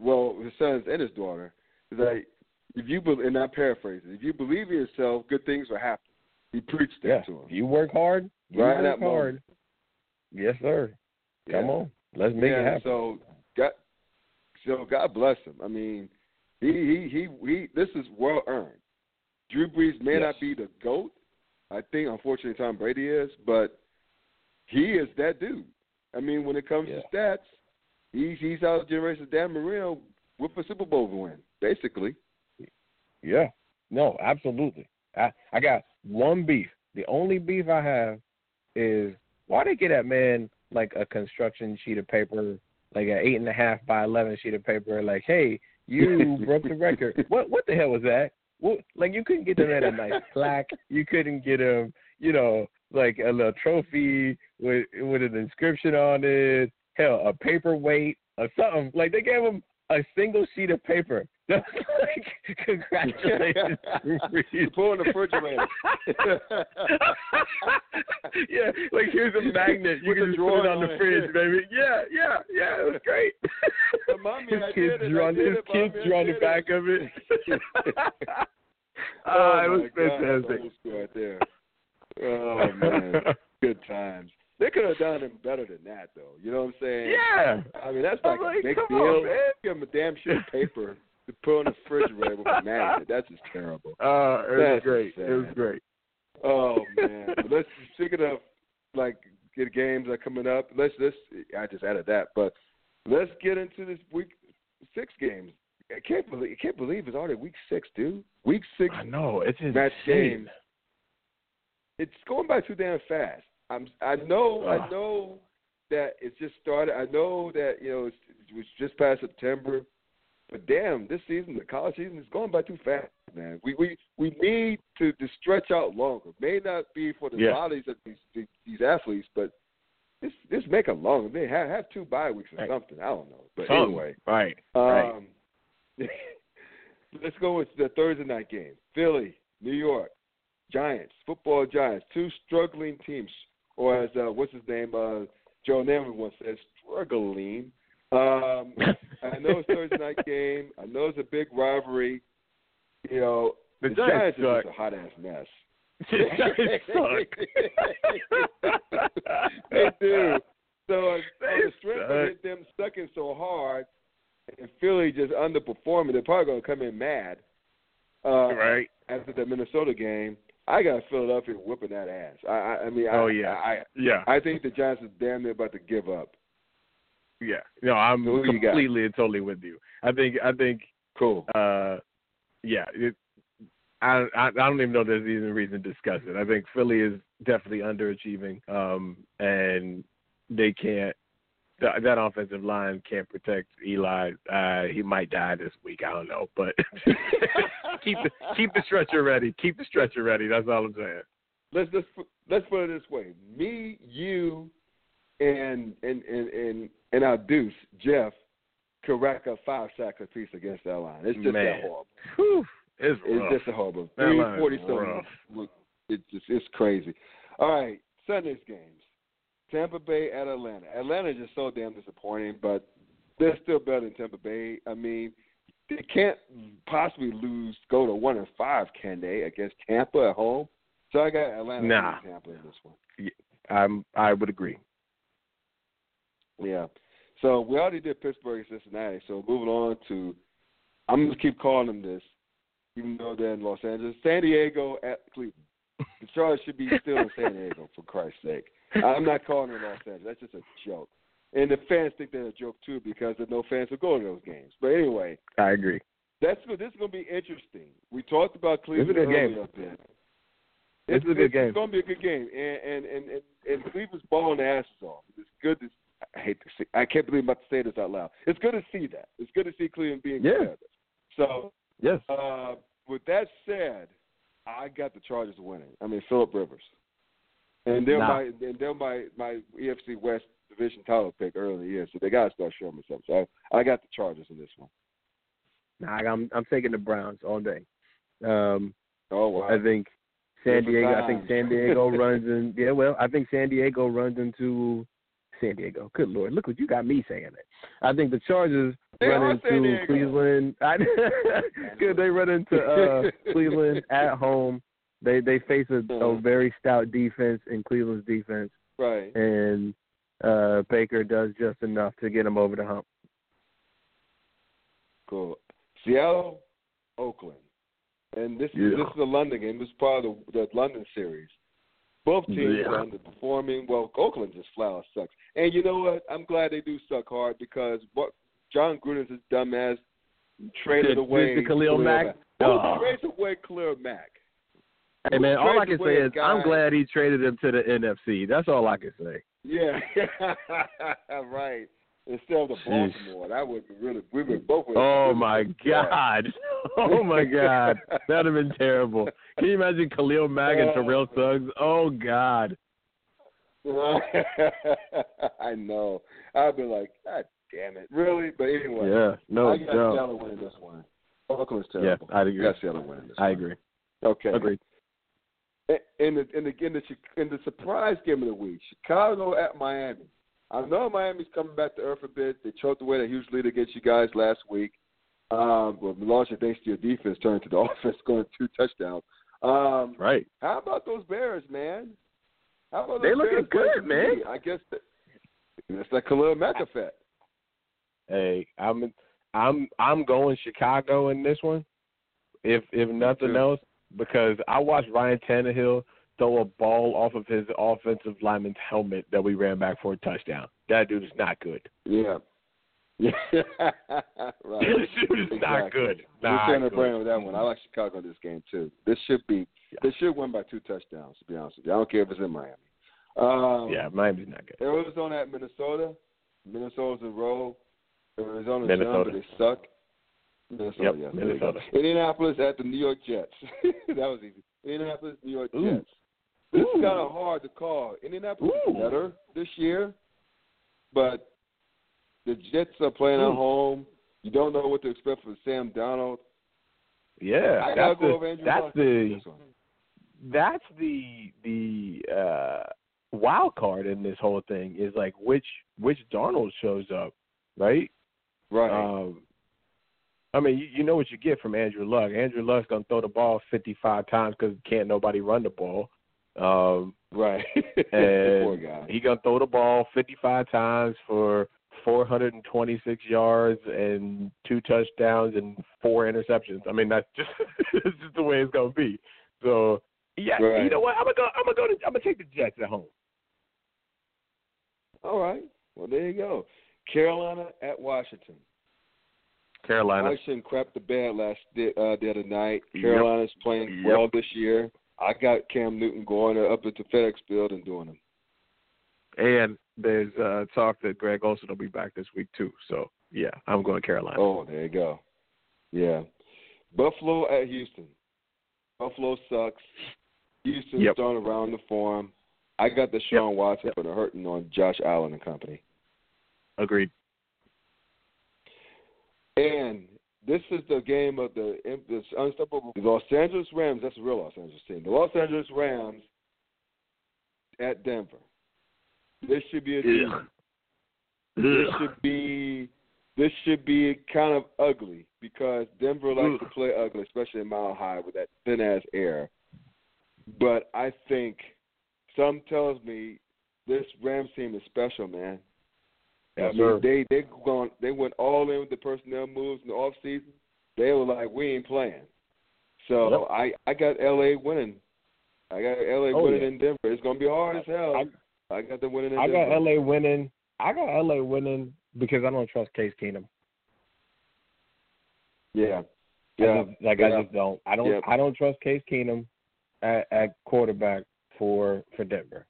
well, his sons and his daughter, is like if you believe, and I'm paraphrasing, if you believe in yourself, good things will happen. He preached that Yeah, to him. you work hard. You Right work hard. Yes, sir. Come Yeah. on, let's make yeah, it happen. So God, so God bless him. I mean, he he he, he this is well earned. Drew Brees may Yes. not be the goat. I think unfortunately Tom Brady is, but he is that dude. I mean, when it comes Yeah. to stats, he's he's out of generation Dan Marino with a Super Bowl win, basically. Yeah. No, absolutely. I I got one beef. The only beef I have is why they get that man like a construction sheet of paper, like an eight and a half by eleven sheet of paper, like, hey, you broke the record. What what the hell was that? What, like you couldn't get them at a nice plaque. You couldn't get him, you know, like a little trophy with with an inscription on it. Hell, a paperweight or something. Like they gave him a single sheet of paper. like, congratulations, Drew Brees. You put in the refrigerator. yeah, like here's a magnet. You With can just put it on on the it. fridge, baby. Yeah, yeah, yeah. It was great. But mommy, his kids drew on his kids drew on the back of it. Oh, oh, it was God, fantastic. right there. Oh man, good times. They could have done him better than that, though. You know what I'm saying? yeah. I mean, that's like, like, a big deal. on, man. Give him a damn sheet of paper to put on the refrigerator with a magnet. That's just terrible. Uh, it was That's great. It was great. Oh man. but let's speaking of like good games that are coming up. Let's let's I just added that, but let's get into this week six games. I can't believe I can't believe it's already week six, dude. Week six I know it's insane. match games. It's going by too damn fast. I'm I know I know that it's just started. I know that you know it was just past September, but damn, this season, the college season, is going by too fast, man. We we we need to, to stretch out longer. May not be for the Yeah. bodies of these these, these athletes, but this this make them longer. They have have two bye weeks or Right. something. I don't know, but Something. anyway. right, right. Um, let's go with the Thursday night game. Philly, New York, Giants, football Giants, two struggling teams, or as uh, what's his name, uh, Joe Namath once said, struggling. Um, I know it's Thursday night game. I know it's a big rivalry. You know, The the, Giants Giants are just a hot ass mess. The Giants suck. they do. So on They on the strength of them sucking so hard, and Philly just underperforming, they're probably going to come in mad uh, right. after the Minnesota game. I got Philadelphia whooping that ass. I, I, I mean, I, Oh, yeah. I, Yeah, I think the Giants are damn near about to give up. yeah. No, I'm So who you got? completely and totally with you. I think I think Cool. uh, yeah. It, I, I I don't even know there's even a reason to discuss it. I think Philly is definitely underachieving, um, and they can't. That, that offensive line can't protect Eli. Uh, he might die this week. I don't know, but keep the keep the stretcher ready. Keep the stretcher ready. That's all I'm saying. let's let's put- let's put it this way: me, you, and and and and, and our Deuce Jeff could rack up five sacks apiece against that line. It's just Man. that horrible. Whew, it's It's just a horrible. Three line is forty something. It's just it's crazy. All right, Sunday's games: Tampa Bay at Atlanta. Atlanta is just so damn disappointing, but they're still better than Tampa Bay. I mean, they can't possibly lose. Go to one and five, can they? Against Tampa at home. So I got Atlanta Nah. Tampa in this one. I'm I would agree. Yeah. So we already did Pittsburgh and Cincinnati. So moving on to, I'm gonna keep calling them this, even though they're in Los Angeles. San Diego at Cleveland. The Chargers should be still in San Diego, for Christ's sake. I'm not calling it Los Angeles. That's just a joke. And the fans think they're a joke too because there's no fans who go to those games. But anyway, I agree. that's good. This is gonna be interesting. We talked about Cleveland This is a good game. a bit. This It's, is a good it's, game. It's gonna be a good game, and and and and, and Cleveland's balling their asses off. It's good. To, I hate to see. I can't believe I'm about to say this out loud. It's good to see that. It's good to see Cleveland being Yeah. competitive. So, Yes. uh, with that said, I got the Chargers winning. I mean Philip Rivers, and they're Nah. my and they're my my AFC West division title pick early year, so they gotta start showing me something. So I, I got the Chargers in this one. Nah, I'm I'm taking the Browns all day. Um, Oh wow! I think San Diego. I think. San Diego runs in. Yeah, well, I think San Diego runs into San Diego. Good lord, look what you got me saying it. I think the Chargers They run into Cleveland. I, good, they run into uh, Cleveland at home. They they face a, a Mhm. very stout defense in Cleveland's defense, right. and uh Baker does just enough to get them over the hump. Cool. Seattle, Oakland, and this Yeah. is this is a London game. This is part of the, the London series. Both teams Yeah. are underperforming. Well, Oakland just flat out sucks. And you know what? I'm glad they do suck hard because what Jon Gruden's his dumbass traded The- away the Khalil Mack? Who Oh. trades away Khalil Mack? Hey man, all I can say is I'm glad he traded him to the NFC. That's all I can say. Yeah, right. Instead of the Jeez. Baltimore, that would be really. We would both. Oh we my god. Oh my god. That'd have been terrible. Can you imagine Khalil Mack and Terrell Suggs? Oh god. I know. I'd be like, God damn it, really? But anyway, Yeah. No I got joke. Seattle winning this one. Oakland's Yeah. I'd I agree. got Seattle winning this. I one. agree. Okay. Agreed. In the in the in the in the surprise game of the week, Chicago at Miami. I know Miami's coming back to earth a bit. They choked away a huge lead against you guys last week. Um, but largely thanks to your defense turning to the offense, scoring two touchdowns. Um, Right. How about those Bears, man? How about They looking Bears good, man. me? I guess that, it's that Khalil Mack effect. Hey, I'm I'm I'm going Chicago in this one. If if nothing else, because I watched Ryan Tannehill throw a ball off of his offensive lineman's helmet that we ran back for a touchdown. That dude is not good. Yeah. Yeah. right. this dude is not Exactly. good. We're Not sharing a good. brain with that one. I like Chicago in this game too. This should be they should win by two touchdowns, to be honest with you. I don't care if it's in Miami. Um Yeah, Miami's not good. Arizona at Minnesota. Minnesota's a roll. Arizona's Minnesota. young, but they suck. Minnesota, Yep, yes. there you go. Minnesota. Indianapolis at the New York Jets. that was easy. Indianapolis, New York Ooh. Jets. This Ooh. is kind of hard to call. Indianapolis is better this year, but the Jets are playing Ooh. at home. You don't know what to expect from Sam Darnold. Yeah, I gotta that's go the over Andrew that's the that's the the uh wild card in this whole thing is like which which Darnold shows up, right? Right. Um, I mean, you, you know what you get from Andrew Luck. Andrew Luck's gonna throw the ball 55 times because can't nobody run the ball. Um, right. and he gonna throw the ball 55 times for 426 yards and two touchdowns and four interceptions. I mean, that's just that's just the way it's gonna be. So Yeah, Right. you know what? I'm gonna go. I'm gonna go. To, I'm gonna take the Jets at home. All right. Well, there you go. Carolina at Washington. Carolina. Washington crapped the bed last uh, the other night. Yep. Playing Yep. well this year. I got Cam Newton going up the FedEx Field and doing them. And there's uh, talk that Greg Olsen will be back this week too. So yeah, I'm going Carolina. Oh, there you go. Yeah. Buffalo at Houston. Buffalo sucks. Houston's Yep. throwing around the form. I got the Sean Watson Yep. for the hurting on Josh Allen and company. Agreed. And this is the game of the, the unstoppable the Los Angeles Rams. That's a real Los Angeles team. The Los Angeles Rams at Denver. This should be a Ugh. this Ugh. should be this should be kind of ugly because Denver likes to play ugly, especially in Mile High with that thin ass air. But I think some tells me this Rams team is special, man. Yes, I mean, they they gone they went all in with the personnel moves in the off season. They were like, we ain't playing. So Yep. I I got L.A. winning. I got L.A. Oh, winning yeah. in Denver. It's gonna be hard as hell. I- I, got them winning in I Denver. got LA winning. I got LA winning because I don't trust Case Keenum. Yeah. I Yeah. just, like yeah. I just don't. I don't. Yeah. I don't trust Case Keenum at, at quarterback for for Denver.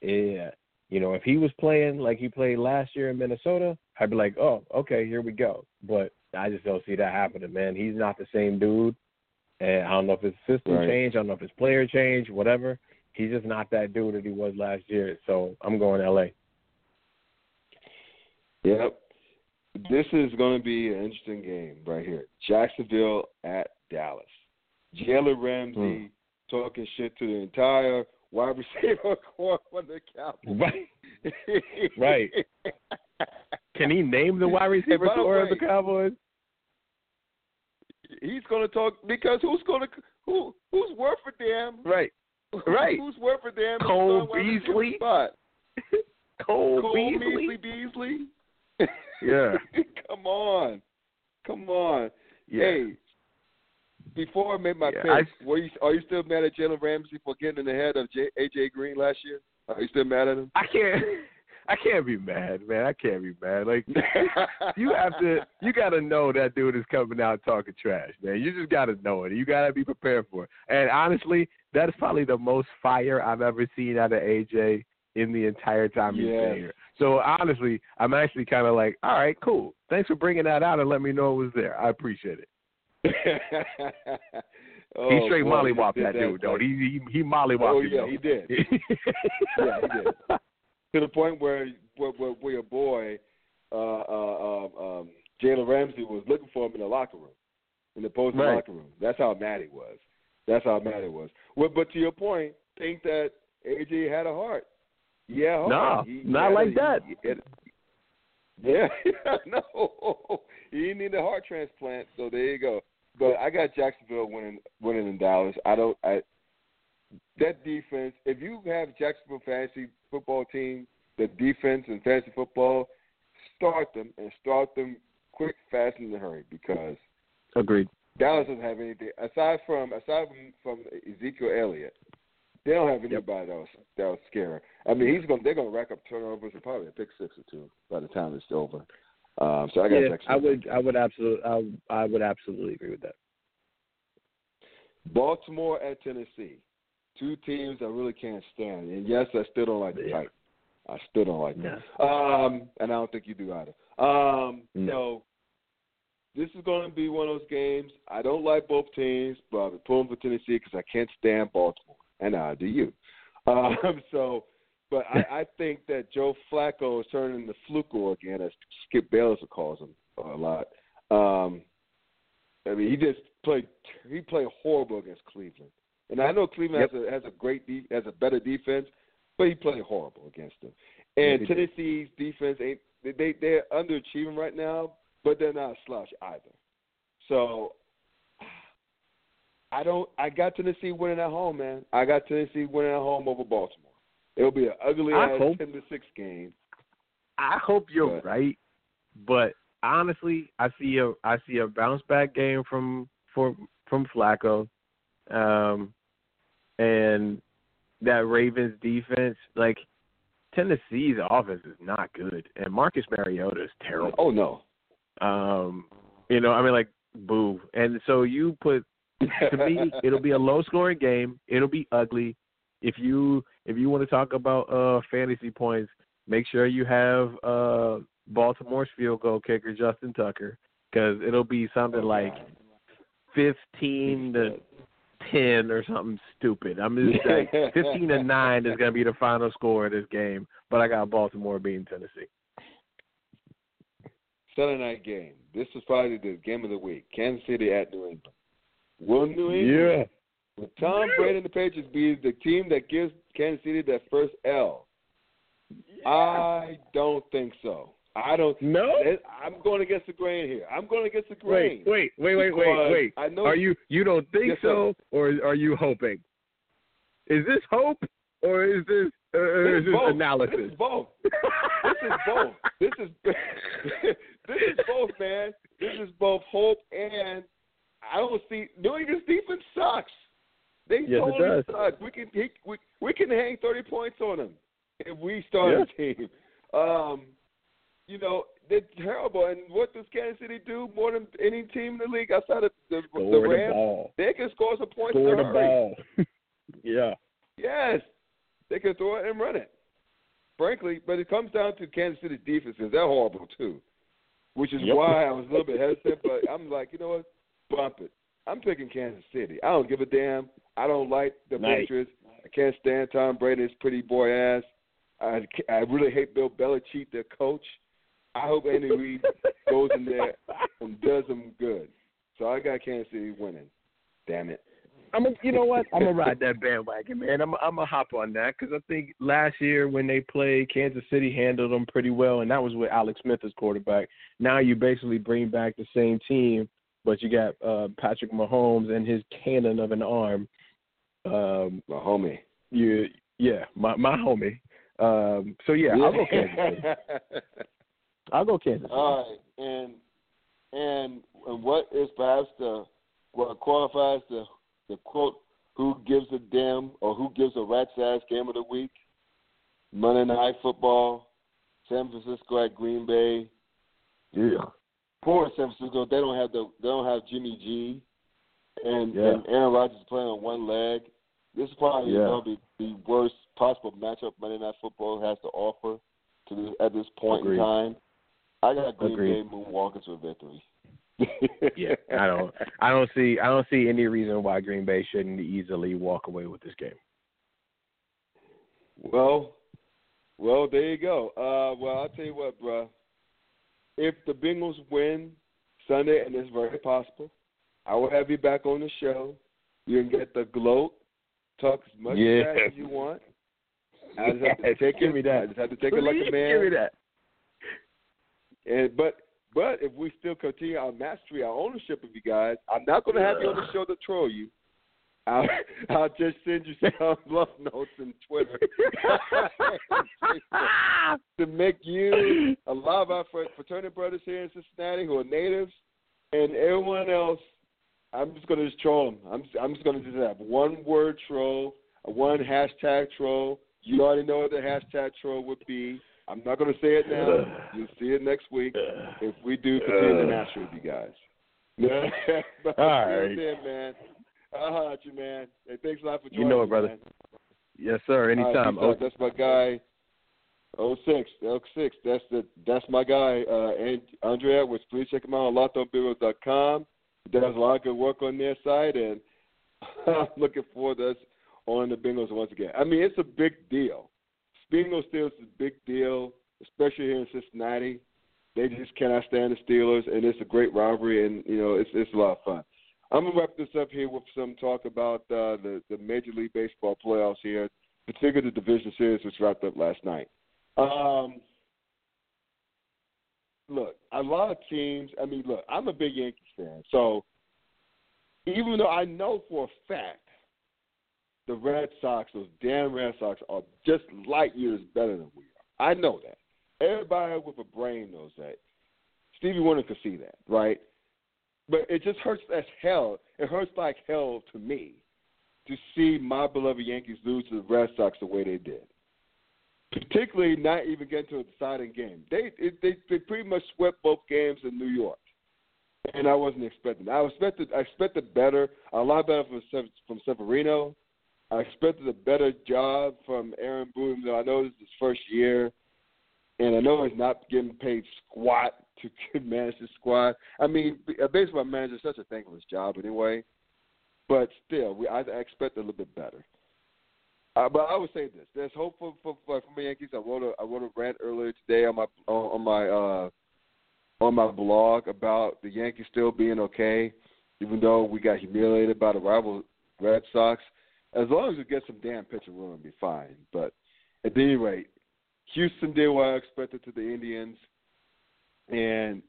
Yeah, you know, if he was playing like he played last year in Minnesota, I'd be like, oh, okay, here we go. But I just don't see that happening, man. He's not the same dude, and I don't know if his system Right. changed. I don't know if his player changed, whatever. He's just not that dude that he was last year. So I'm going L.A. Yep. This is going to be an interesting game right here. Jacksonville at Dallas. Jalen Ramsey Hmm. talking shit to the entire wide receiver corps for the Cowboys. Right. Right. Can he name the wide receiver corps of the Cowboys? He's going to talk because who's going to who who's worth a damn? Right. Right. Who's worth a damn? Cole Beasley? Cole, Cole Beasley. Beasley. Beasley. Yeah. Come on. Come on. Yeah. Hey, before I made my Yeah, pick, I- were you, are you still mad at Jalen Ramsey for getting in the head of J, AJ Green last year? Are you still mad at him? I can't. I can't be mad, man. I can't be mad. Like you have to. You got to know that dude is coming out talking trash, man. You just got to know it. You got to be prepared for it. And honestly, that is probably the most fire I've ever seen out of AJ in the entire time he's Yes. been here. So honestly, I'm actually kind of like, all right, cool. Thanks for bringing that out and let me know it was there. I appreciate it. oh, he straight boy, mollywopped did that dude, though. He he, he mollywopped Oh yeah, though. he did. yeah, he did. To the point where where, where, where your boy uh, uh, um, um, Jalen Ramsey was looking for him in the locker room, in the opposing Right. locker room. That's how mad he was. That's how mad he was. Well, but to your point, think that AJ had a heart. Yeah, heart. Nah, He- not like a- that. he yeah, no, he didn't need a heart transplant. So there you go. But I got Jacksonville winning winning in Dallas. I don't. I that defense. If you have Jacksonville fantasy football team, the defense and fantasy football, start them and start them quick, fast, and in a hurry because Agreed. Dallas doesn't have anything aside from aside from, from Ezekiel Elliott. They don't have anybody else that was scary. I mean, he's going. They're going to rack up turnovers and probably a pick six or two by the time it's over. Um, so I got yeah, Jacksonville. I would, I would absolutely, I, I would absolutely agree with that. Baltimore at Tennessee. Two teams I really can't stand. And yes, I still don't like the Yeah. Titans. I still don't like them. No. Um, and I don't think you do either. Um, No. So this is going to be one of those games. I don't like both teams, but I'm pulling for Tennessee because I can't stand Baltimore, and I do you. Um, so, but I, I think that Joe Flacco is turning into Fluco again, as Skip Bayless calls him a lot. Um, I mean, he just played. He played horrible against Cleveland, and I know Cleveland has a has a great de- has a better defense, but he played horrible against them. And Yeah, he did. Tennessee's defense ain't they they they're underachieving right now, but they're not a slouch either. So I don't. I got Tennessee winning at home, man. I got Tennessee winning at home over Baltimore. It'll be an ugly I ass hope- ten to six game. I hope you're But- right, but honestly, I see a I see a bounce back game from from from Flacco. Um, and that Ravens defense, like Tennessee's offense is not good, and Marcus Mariota is terrible. Oh no. Um, you know, I mean, like boo. And so you put to me, it'll be a low scoring game. It'll be ugly. If you if you want to talk about uh fantasy points, make sure you have uh Baltimore's field goal kicker Justin Tucker because it'll be something like fifteen to ten or something stupid. I'm just like fifteen to nine is gonna be the final score of this game, but I got Baltimore beating Tennessee. Sunday night game. This is probably the game of the week. Kansas City at New England. Will New England, will Tom Brady and the Patriots be the team that gives Kansas City that first L? I don't think so. I don't. No? I'm going against the grain here. I'm going against the grain. wait, wait, wait, wait, Because wait. I know Are you you don't think Yes, sir. so, or are you hoping? Is this hope, or is this uh, This is this both. analysis? This is both. This is both. This is this is both, man. This is both hope and I don't see New England's defense sucks. They Yes, totally suck. We can he, we we can hang thirty points on them if we start a team. Um, you know they're terrible. And what does Kansas City do more than any team in the league outside of the, the Score the Rams? ball. They can score some points. Score the hurry. ball. yeah. Yes, they can throw it and run it. Frankly, but it comes down to Kansas City defense because they're horrible too, which is Yep. why I was a little bit hesitant. But I'm like, you know what? Bump it. I'm picking Kansas City. I don't give a damn. I don't like the Nice. Patriots. I can't stand Tom Brady, his pretty boy ass. I, I really hate Bill Belichick, their coach. I hope Andy Reid goes in there and does them good. So I got Kansas City winning. Damn it. I'm a, you know what? I'm gonna ride that bandwagon, man. I'm I'm gonna hop on that because I think last year when they played, Kansas City handled them pretty well, and that was with Alex Smith as quarterback. Now you basically bring back the same team, but you got uh Patrick Mahomes and his cannon of an arm. Um, My homie. you, yeah, my my homie. Um, so yeah, I'll go Kansas City. I'll go Kansas City. All right, and and and what is perhaps the what qualifies the the quote who gives a damn or who gives a rat's ass game of the week? Monday Night Football, San Francisco at Green Bay. yeah. Poor San Francisco, they don't have the they don't have Jimmy G, and Yeah. and Aaron Rodgers is playing on one leg. This is probably Yeah. going to be the worst possible matchup Monday Night Football has to offer to this, at this point Agreed. in time. I got Green Agreed. Bay moonwalking to a victory. Yeah, I don't. I don't see. I don't see any reason why Green Bay shouldn't easily walk away with this game. Well, well, there you go. Uh, well, I'll tell you what, bruh. If the Bengals win Sunday, and it's very possible, I will have you back on the show. You can get the gloat, talk as much Yeah. as you want. I just have to take give it. me that. I just have to take it like Please a man. Give me that. And but but if we still continue our mastery, our ownership of you guys, I'm not going to have you on the show to troll you. I'll, I'll just send you some love notes on Twitter to make you a lot of our fr- fraternity brothers here in Cincinnati who are natives and everyone else. I'm just going to just troll them. I'm I'm just going to just have one word troll, a one hashtag troll. You already know what the hashtag troll would be. I'm not going to say it now. You'll see it next week if we do continue to uh. master with you guys. All right. then, man. Holler at you, man. Hey, thanks a lot for joining. You know it, brother. man. Yes, sir. Anytime. peace out. That's my guy. Oh six, oh six. That's the that's my guy. Uh, and Andre Edwards. Please check him out on lockedonbengals.com. He does a lot of good work on their side, and I'm looking forward to us on the Bengals once again. I mean, it's a big deal. Bengals Steelers is a big deal, especially here in Cincinnati. They just cannot stand the Steelers, and it's a great rivalry, and you know it's it's a lot of fun. I'm gonna wrap this up here with some talk about uh, the the Major League Baseball playoffs here, particularly the division series which wrapped up last night. Um, look, a lot of teams. I mean, look, I'm a big Yankees fan, so even though I know for a fact the Red Sox, those damn Red Sox, are just light years better than we are. I know that. Everybody with a brain knows that. Stevie Wonder could see that, right? But it just hurts as hell. It hurts like hell to me to see my beloved Yankees lose to the Red Sox the way they did. Particularly not even getting to a deciding game. They they they pretty much swept both games in New York, and I wasn't expecting. That. I expected I expected better, a lot better from from Severino. I expected a better job from Aaron Boone. I know this is his first year, and I know he's not getting paid squat to manage the squad. I mean, a baseball manager is such a thankless job anyway. But still, we I expect a little bit better. Uh, but I would say this: there's hope for for, for, for Yankees. I wrote a I wrote a rant earlier today on my on, on my uh, on my blog about the Yankees still being okay, even though we got humiliated by the rival Red Sox. As long as we get some damn pitching, we're gonna be fine. But at any rate, Houston did what I expected to the Indians, and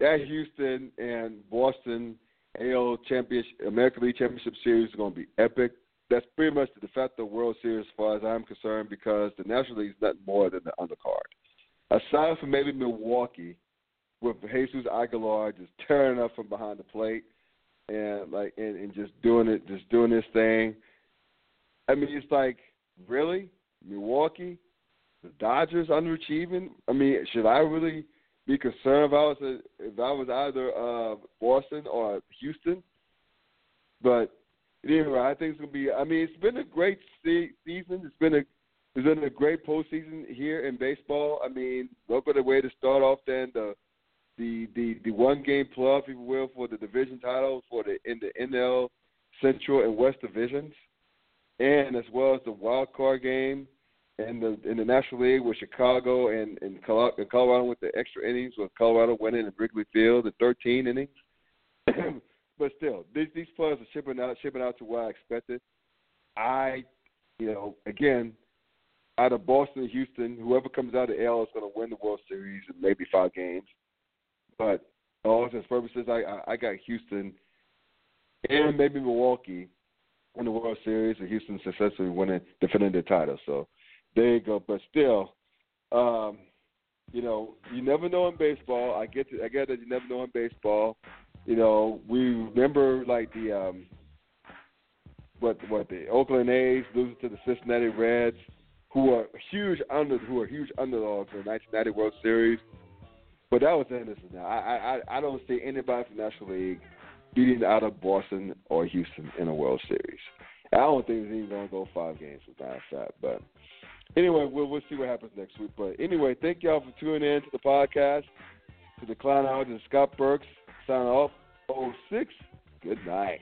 at Houston and Boston AL Championship, American League Championship Series is going to be epic. That's pretty much the de facto World Series as far as I'm concerned because the National League is nothing more than the undercard. Aside from maybe Milwaukee, with Jesus Aguilar just tearing up from behind the plate and like and, and just doing it, just doing this thing. I mean, it's like really Milwaukee, the Dodgers underachieving. I mean, should I really? be concerned if I was a, if I was either uh, Boston or Houston. But anyway, I think it's gonna be. I mean, it's been a great se- season. It's been a it's been a great postseason here in baseball. I mean, what at the way to start off then the the the the one game playoff, if you will, for the division titles for the in the NL Central and West divisions, and as well as the wild card game in the in the National League with Chicago and and Colorado with the extra innings with Colorado winning in Wrigley Field the 13 innings. but still, these these players are shipping out shipping out to what I expected. I, you know, again, out of Boston Houston, whoever comes out of AL is going to win the World Series in maybe five games. But all intents purposes, I, I I got Houston and maybe Milwaukee in the World Series, and Houston successfully winning defending the title. So there you go. But still, um, you know, you never know in baseball. I get to, I get that you never know in baseball. You know, we remember like the um, what what the Oakland A's losing to the Cincinnati Reds, who are huge under who are huge underdogs in the 1990 World Series. But that was of now. I I I don't see anybody from the National League beating out of Boston or Houston in a World Series. I don't think it's even going to go five games with that but anyway, we'll we'll see what happens next week. But anyway, thank y'all for tuning in to the podcast. To the Clown Hours and Scott Burks, sign off. 06. Good night.